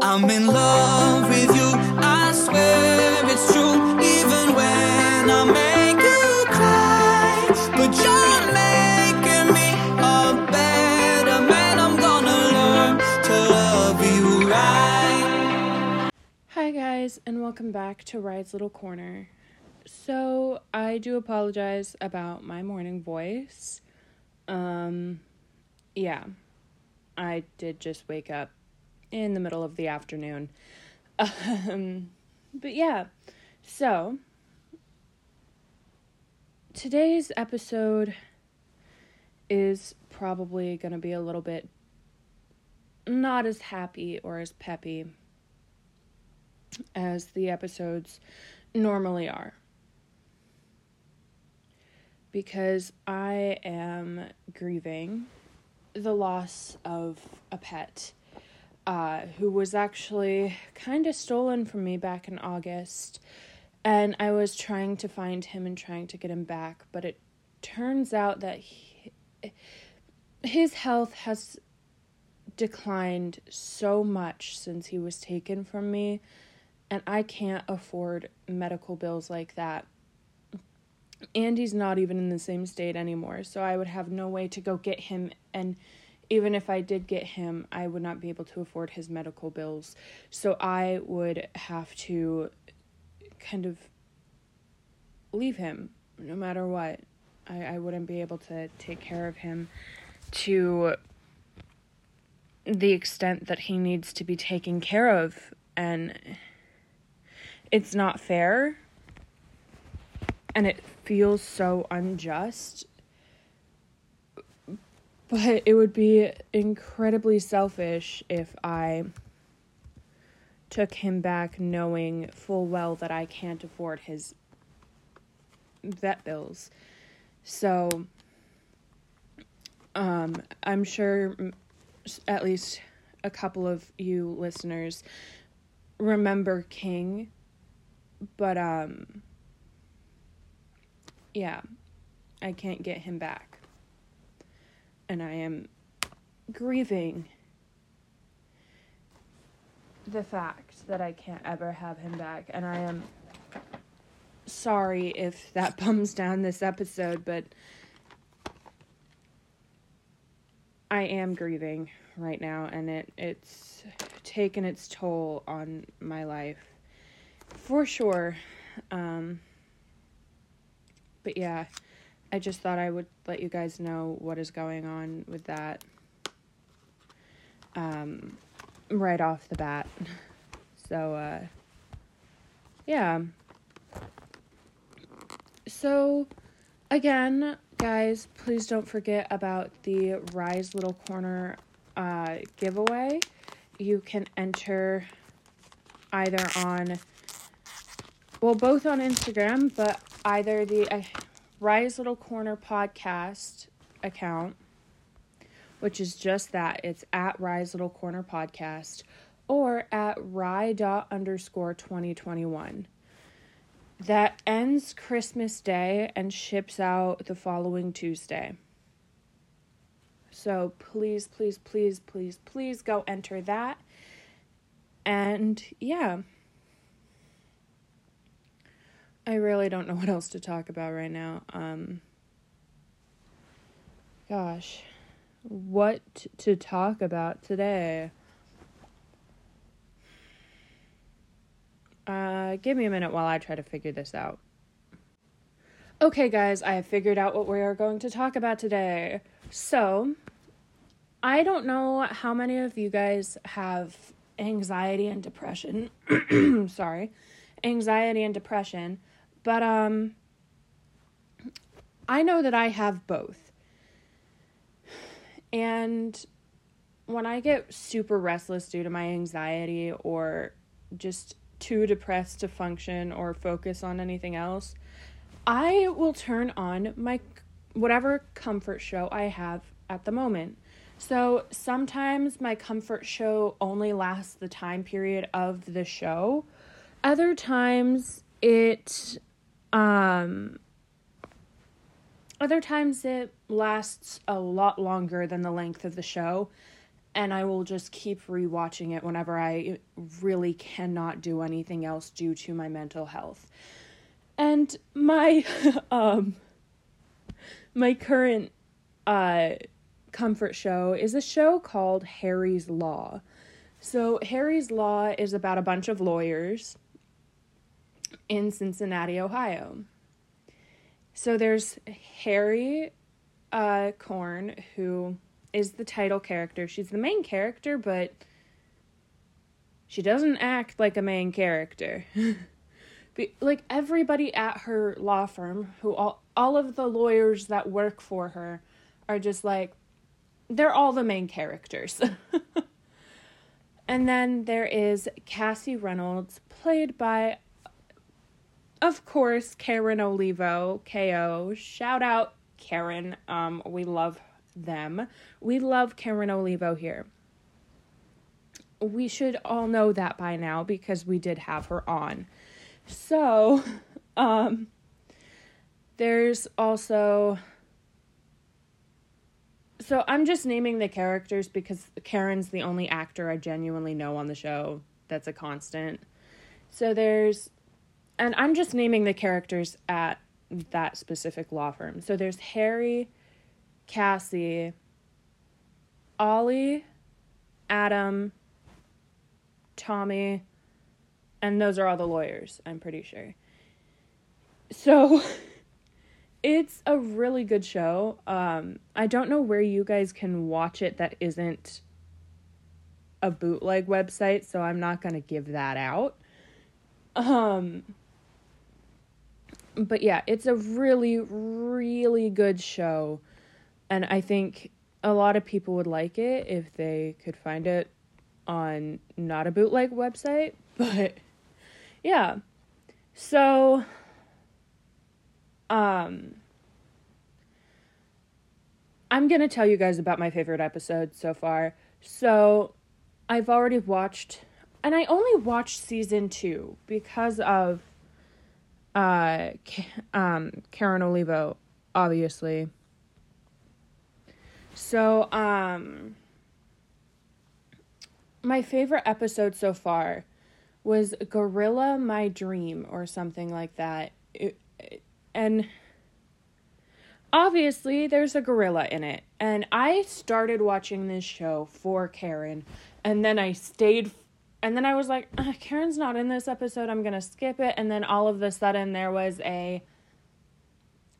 I'm in love with you. I swear it's true. Even when I make you cry, but you're making me a better man. I'm gonna learn to love you right. Hi, guys, and welcome back to Ride's Little Corner. So, I do apologize about my morning voice. Um, yeah, I did just wake up in the middle of the afternoon. Um, but yeah, so today's episode is probably going to be a little bit not as happy or as peppy as the episodes normally are. Because I am grieving the loss of a pet uh, who was actually kind of stolen from me back in August. And I was trying to find him and trying to get him back, but it turns out that he, his health has declined so much since he was taken from me and I can't afford medical bills like that. And he's not even in the same state anymore, so I would have no way to go get him and even if I did get him, I would not be able to afford his medical bills. So I would have to kind of leave him no matter what. I, I wouldn't be able to take care of him to the extent that he needs to be taken care of. And it's not fair. And it feels so unjust but it would be incredibly selfish if I took him back knowing full well that I can't afford his vet bills. So, um, I'm sure at least a couple of you listeners remember King, but, um, yeah, I can't get him back and I am grieving the fact that I can't ever have him back. And I am sorry if that bums down this episode, but I am grieving right now and it it's taken its toll on my life for sure. Um but yeah, I just thought I would let you guys know what is going on with that um, right off the bat. So, uh, yeah. So, again, guys, please don't forget about the Rise Little Corner uh, giveaway. You can enter either on, well, both on Instagram, but either the. Uh, Rise Little Corner podcast account, which is just that. It's at Rise Little Corner podcast or at rye dot underscore 2021. That ends Christmas Day and ships out the following Tuesday. So please, please, please, please, please go enter that. And yeah. I really don't know what else to talk about right now. Um, gosh, what to talk about today? Uh, give me a minute while I try to figure this out. Okay, guys, I have figured out what we are going to talk about today. So, I don't know how many of you guys have anxiety and depression. Sorry, anxiety and depression. But um I know that I have both. And when I get super restless due to my anxiety or just too depressed to function or focus on anything else, I will turn on my whatever comfort show I have at the moment. So sometimes my comfort show only lasts the time period of the show. Other times it um other times it lasts a lot longer than the length of the show and I will just keep rewatching it whenever I really cannot do anything else due to my mental health. And my um my current uh comfort show is a show called Harry's Law. So Harry's Law is about a bunch of lawyers in Cincinnati, Ohio. So there's Harry uh Korn who is the title character. She's the main character, but she doesn't act like a main character. like everybody at her law firm, who all all of the lawyers that work for her are just like they're all the main characters. and then there is Cassie Reynolds played by of course Karen Olivo, KO. Shout out Karen. Um we love them. We love Karen Olivo here. We should all know that by now because we did have her on. So, um, there's also. So I'm just naming the characters because Karen's the only actor I genuinely know on the show that's a constant. So there's. And I'm just naming the characters at that specific law firm. So there's Harry Cassie, Ollie, Adam, Tommy, and those are all the lawyers, I'm pretty sure. So it's a really good show. Um, I don't know where you guys can watch it that isn't a bootleg website, so I'm not going to give that out. Um, but yeah, it's a really, really good show and I think a lot of people would like it if they could find it on not a bootleg website, but yeah. So um I'm going to tell you guys about my favorite episode so far. So I've already watched and I only watched season 2 because of uh um Karen Olivo obviously so, um, my favorite episode so far was Gorilla My Dream or something like that. It, and obviously, there's a gorilla in it. And I started watching this show for Karen, and then I stayed. And then I was like, Karen's not in this episode. I'm going to skip it. And then all of a sudden, there was a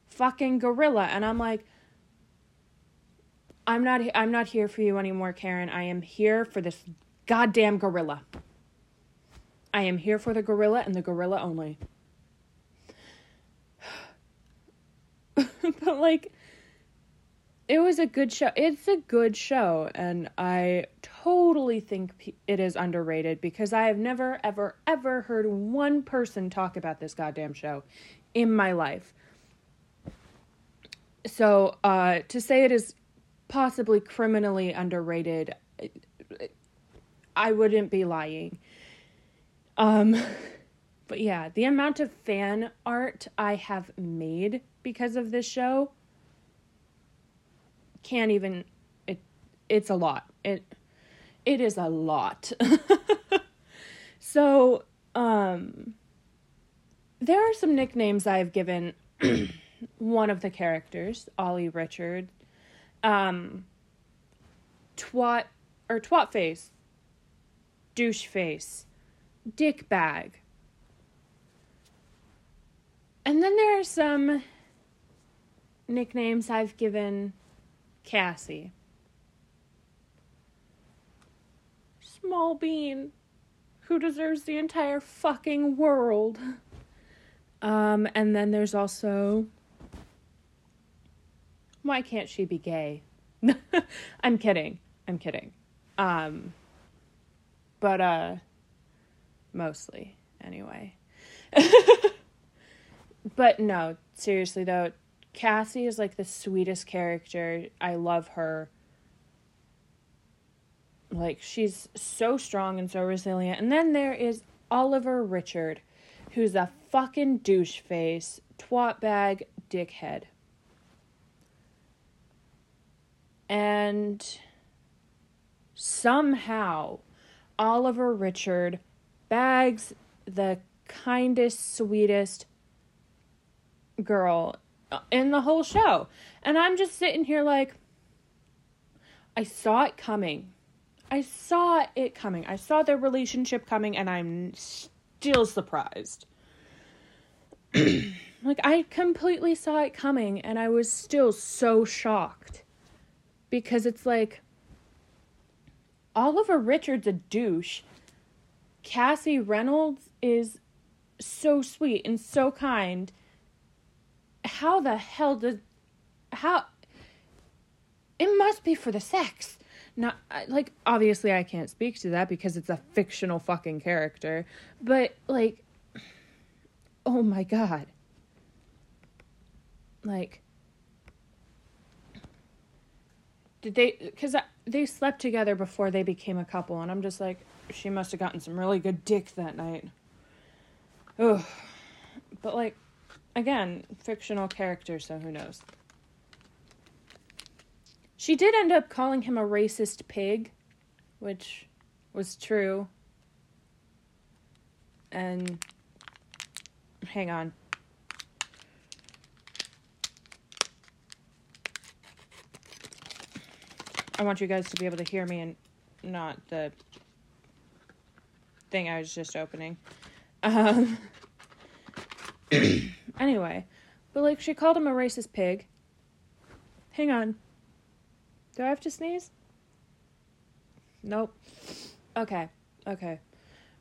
fucking gorilla. And I'm like, I'm not I'm not here for you anymore, Karen. I am here for this goddamn gorilla. I am here for the gorilla and the gorilla only. but like it was a good show. It's a good show and I totally think it is underrated because I have never ever ever heard one person talk about this goddamn show in my life. So, uh to say it is possibly criminally underrated. I wouldn't be lying. Um but yeah, the amount of fan art I have made because of this show can't even it it's a lot. It it is a lot. so, um there are some nicknames I've given one of the characters, Ollie Richard, um, twat or twat face, douche face, dick bag. And then there are some nicknames I've given Cassie. Small bean, who deserves the entire fucking world. Um, and then there's also why can't she be gay? I'm kidding. I'm kidding. Um, but uh, mostly anyway. but no, seriously though, Cassie is like the sweetest character. I love her. Like she's so strong and so resilient. And then there is Oliver Richard, who's a fucking douche face, twat bag, dickhead. And somehow Oliver Richard bags the kindest, sweetest girl in the whole show. And I'm just sitting here like, I saw it coming. I saw it coming. I saw their relationship coming, and I'm still surprised. like, I completely saw it coming, and I was still so shocked. Because it's like, Oliver Richards a douche. Cassie Reynolds is so sweet and so kind. How the hell does how it must be for the sex. Not like obviously I can't speak to that because it's a fictional fucking character, but like oh my god. Like did they cuz they slept together before they became a couple and I'm just like she must have gotten some really good dick that night. Ugh. But like again, fictional character, so who knows. She did end up calling him a racist pig, which was true. And hang on. I want you guys to be able to hear me and not the thing I was just opening. Um, anyway, but like she called him a racist pig. Hang on. Do I have to sneeze? Nope. Okay. Okay.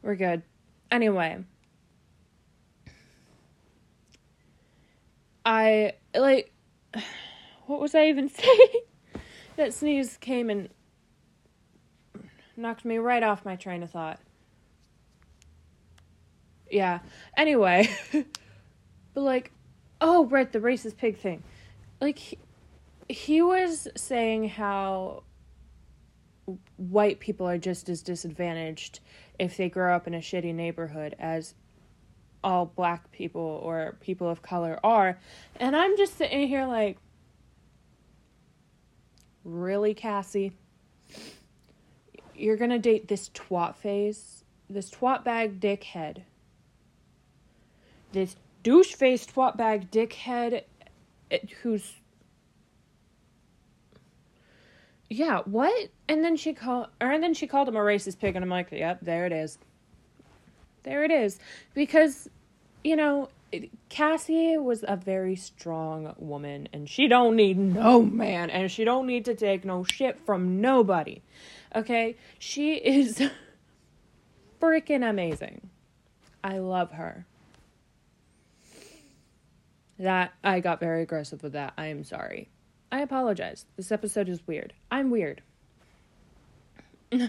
We're good. Anyway. I like what was I even saying? that sneeze came and knocked me right off my train of thought. Yeah. Anyway, but like, oh, right, the racist pig thing. Like, he, he was saying how white people are just as disadvantaged if they grow up in a shitty neighborhood as all black people or people of color are. And I'm just sitting here like, really, Cassie? You're gonna date this twat face, this twat bag dickhead, this douche faced twat bag dickhead eh, who's yeah, what? And then she called, and then she called him a racist pig, and I'm like, yep, there it is. There it is, because, you know, Cassie was a very strong woman, and she don't need no man, and she don't need to take no shit from nobody. Okay, she is freaking amazing. I love her. That I got very aggressive with that. I am sorry. I apologize. This episode is weird. I'm weird.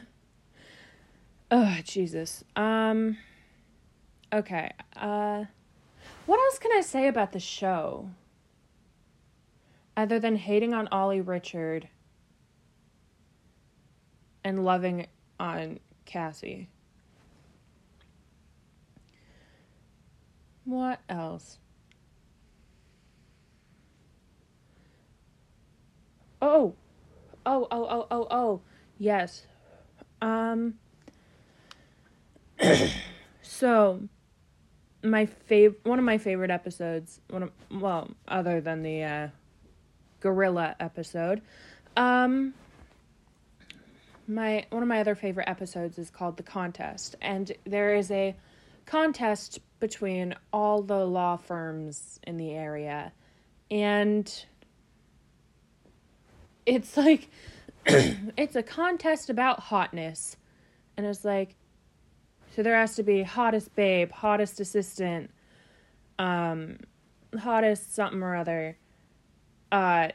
oh, Jesus. Um okay. Uh what else can I say about the show? Other than hating on Ollie Richard and loving on Cassie. What else? Oh, oh, oh, oh, oh, oh, yes. Um, so my fav one of my favorite episodes, one of, well, other than the uh, gorilla episode, um, my one of my other favorite episodes is called the contest, and there is a contest between all the law firms in the area, and it's like it's a contest about hotness. And it's like so there has to be hottest babe hottest assistant um hottest something or other. Uh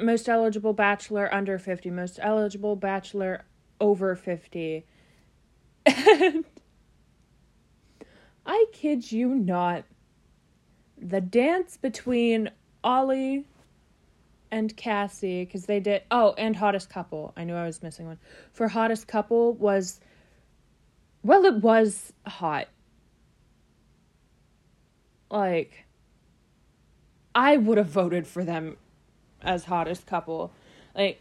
most eligible bachelor under 50 most eligible bachelor over 50. And I kid you not, the dance between Ollie and Cassie, because they did, oh, and hottest couple. I knew I was missing one. For hottest couple was, well, it was hot. Like, I would have voted for them as hottest couple. Like,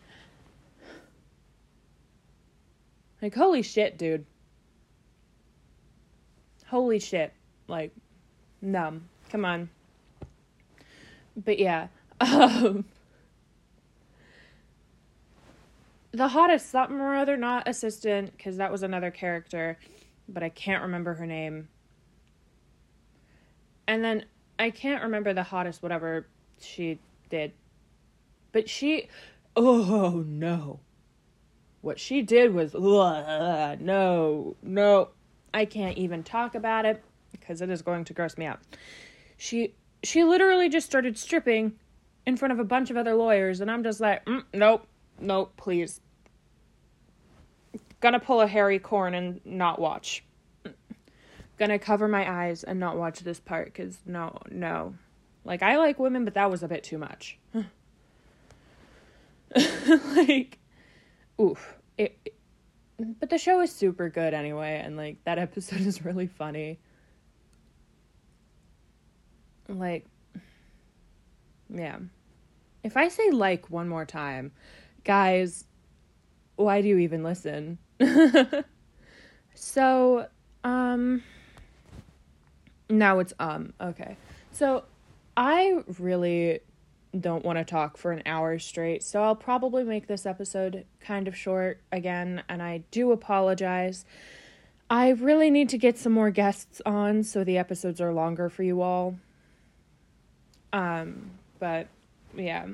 like holy shit, dude. Holy shit. Like, no, come on. But yeah, um, the hottest something or other, not assistant, because that was another character, but I can't remember her name. And then I can't remember the hottest whatever she did. But she, oh no. What she did was, ugh, no, no. I can't even talk about it because it is going to gross me out. She she literally just started stripping in front of a bunch of other lawyers and I'm just like, mm, nope, nope, please. Gonna pull a Harry Korn and not watch. Gonna cover my eyes and not watch this part cuz no, no. Like I like women, but that was a bit too much. like oof. It, it but the show is super good anyway and like that episode is really funny like yeah if i say like one more time guys why do you even listen so um now it's um okay so i really don't want to talk for an hour straight, so I'll probably make this episode kind of short again, and I do apologize. I really need to get some more guests on so the episodes are longer for you all. Um, but yeah.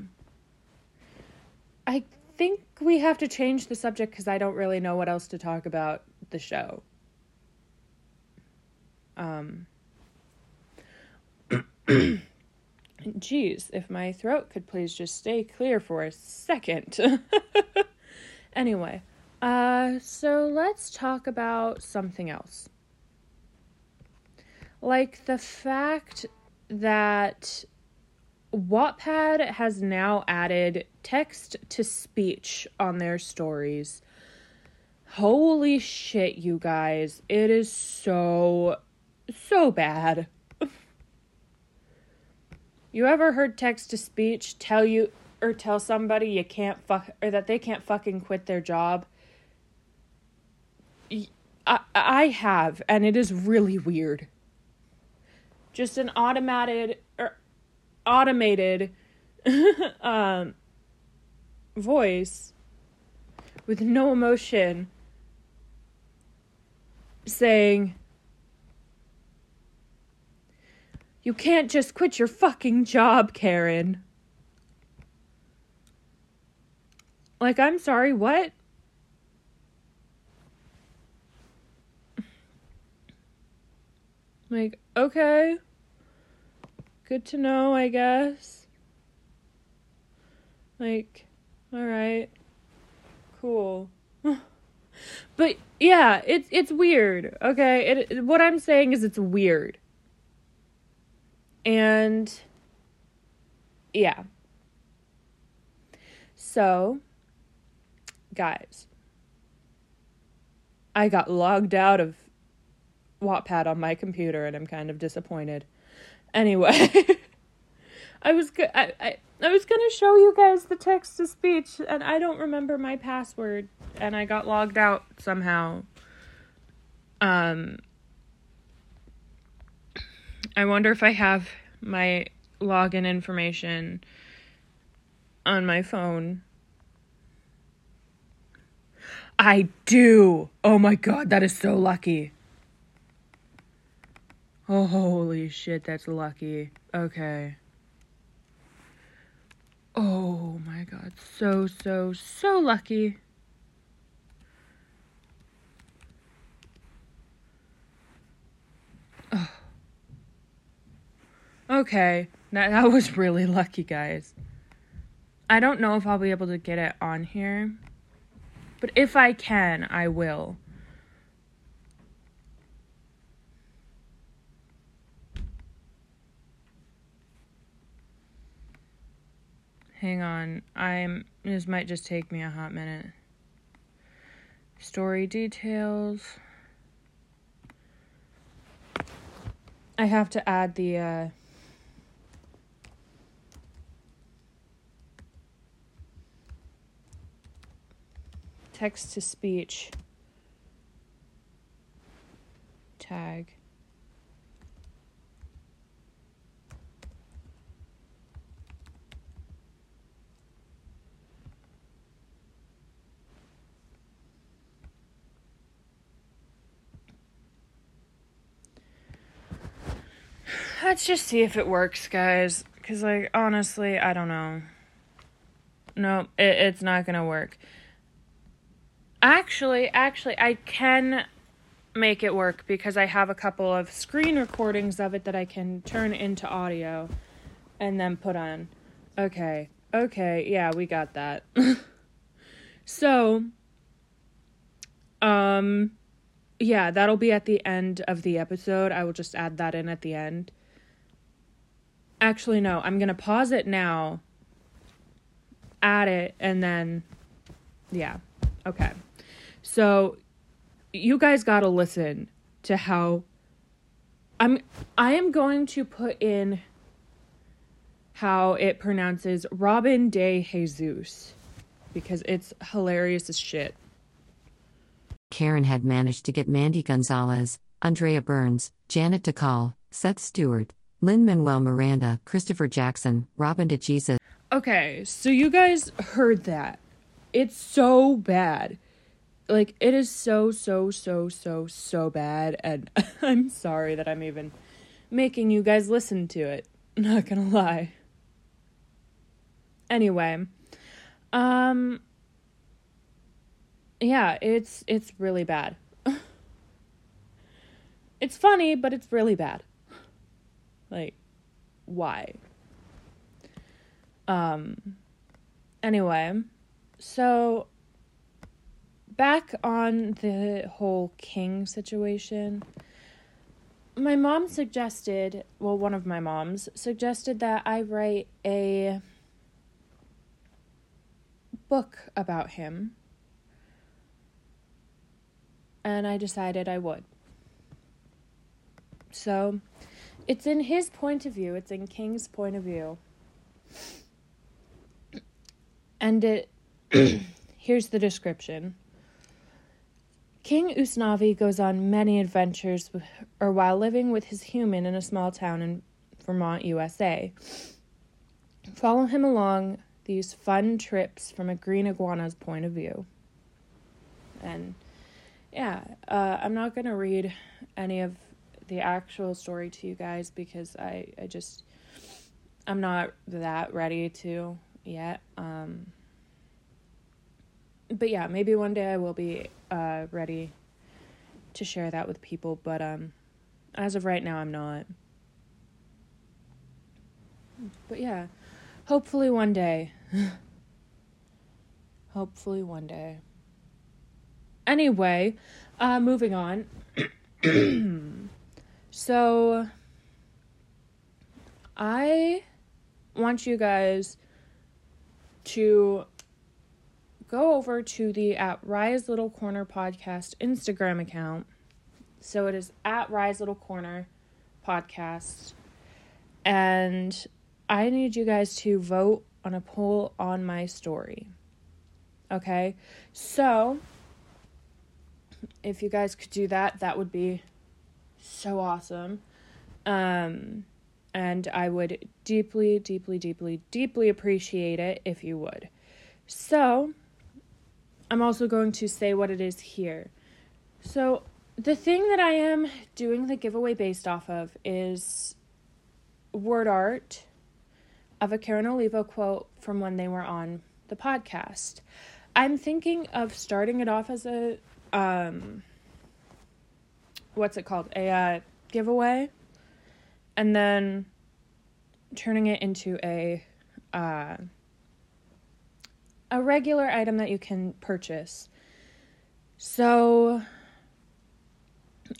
I think we have to change the subject because I don't really know what else to talk about the show. Um. Geez, if my throat could please just stay clear for a second. anyway, uh, so let's talk about something else. Like the fact that Wattpad has now added text to speech on their stories. Holy shit, you guys. It is so, so bad. You ever heard text to speech tell you or tell somebody you can't fuck or that they can't fucking quit their job? I I have and it is really weird. Just an automated automated um voice with no emotion saying You can't just quit your fucking job, Karen. Like, I'm sorry, what? Like, okay. Good to know, I guess. Like, alright. Cool. but yeah, it's it's weird. Okay? It what I'm saying is it's weird. And yeah. So, guys, I got logged out of Wattpad on my computer and I'm kind of disappointed. Anyway, I was go- I, I I was to show you guys the text to speech and I don't remember my password and I got logged out somehow. Um I wonder if I have my login information on my phone. I do. Oh my god, that is so lucky. Oh, holy shit, that's lucky. Okay. Oh my god, so, so, so lucky. Oh. Okay, that, that was really lucky, guys. I don't know if I'll be able to get it on here. But if I can, I will. Hang on. I'm this might just take me a hot minute. Story details. I have to add the uh text to speech tag. Let's just see if it works, guys. Because, like, honestly, I don't know. No, it, it's not gonna work. Actually, actually, I can make it work because I have a couple of screen recordings of it that I can turn into audio and then put on. Okay, okay, yeah, we got that. so, um, yeah, that'll be at the end of the episode. I will just add that in at the end. Actually, no, I'm gonna pause it now, add it, and then, yeah, okay. So, you guys gotta listen to how I'm. I am going to put in how it pronounces Robin de Jesus because it's hilarious as shit. Karen had managed to get Mandy Gonzalez, Andrea Burns, Janet Dacal, Seth Stewart, Lin-Manuel Miranda, Christopher Jackson, Robin DeJesus. Okay, so you guys heard that. It's so bad. Like, it is so, so, so, so, so bad. And I'm sorry that I'm even making you guys listen to it. Not gonna lie. Anyway, um, yeah, it's it's really bad. it's funny, but it's really bad. Like, why? Um, anyway, so back on the whole king situation, my mom suggested, well, one of my moms suggested that I write a book about him. And I decided I would. So, it's in his point of view, it's in King's point of view. And it here's the description. King Usnavi goes on many adventures with, or while living with his human in a small town in Vermont, USA. Follow him along these fun trips from a green iguana's point of view. And yeah, uh, I'm not going to read any of the actual story to you guys because I, I just I'm not that ready to yet. Um, but yeah, maybe one day I will be uh, ready to share that with people. But um, as of right now, I'm not. But yeah, hopefully one day. hopefully one day. Anyway, uh, moving on. so, I want you guys to go over to the at Rise Little Corner podcast Instagram account. So it is at Rise Little Corner podcast. And I need you guys to vote on a poll on my story. Okay? So if you guys could do that, that would be so awesome. Um and I would deeply, deeply, deeply, deeply appreciate it if you would. So, I'm also going to say what it is here. So, the thing that I am doing the giveaway based off of is word art of a Karen Olivo quote from when they were on the podcast. I'm thinking of starting it off as a um what's it called? A uh, giveaway and then turning it into a uh, a regular item that you can purchase So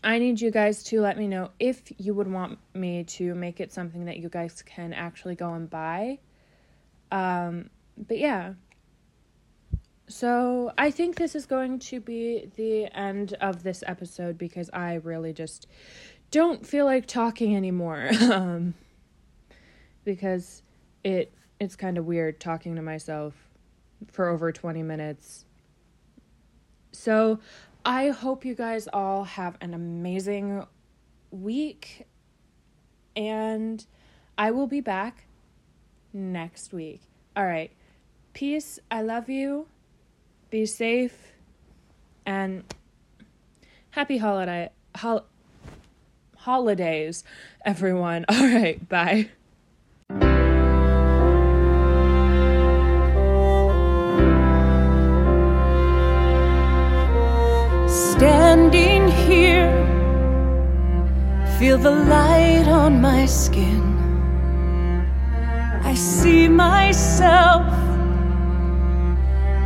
I need you guys to let me know if you would want me to make it something that you guys can actually go and buy. Um, but yeah. So I think this is going to be the end of this episode because I really just don't feel like talking anymore. um, because it it's kind of weird talking to myself for over 20 minutes. So I hope you guys all have an amazing week. And I will be back next week. All right. Peace. I love you. Be safe. And happy holiday hol- holidays everyone. All right. Bye. Standing here, feel the light on my skin. I see myself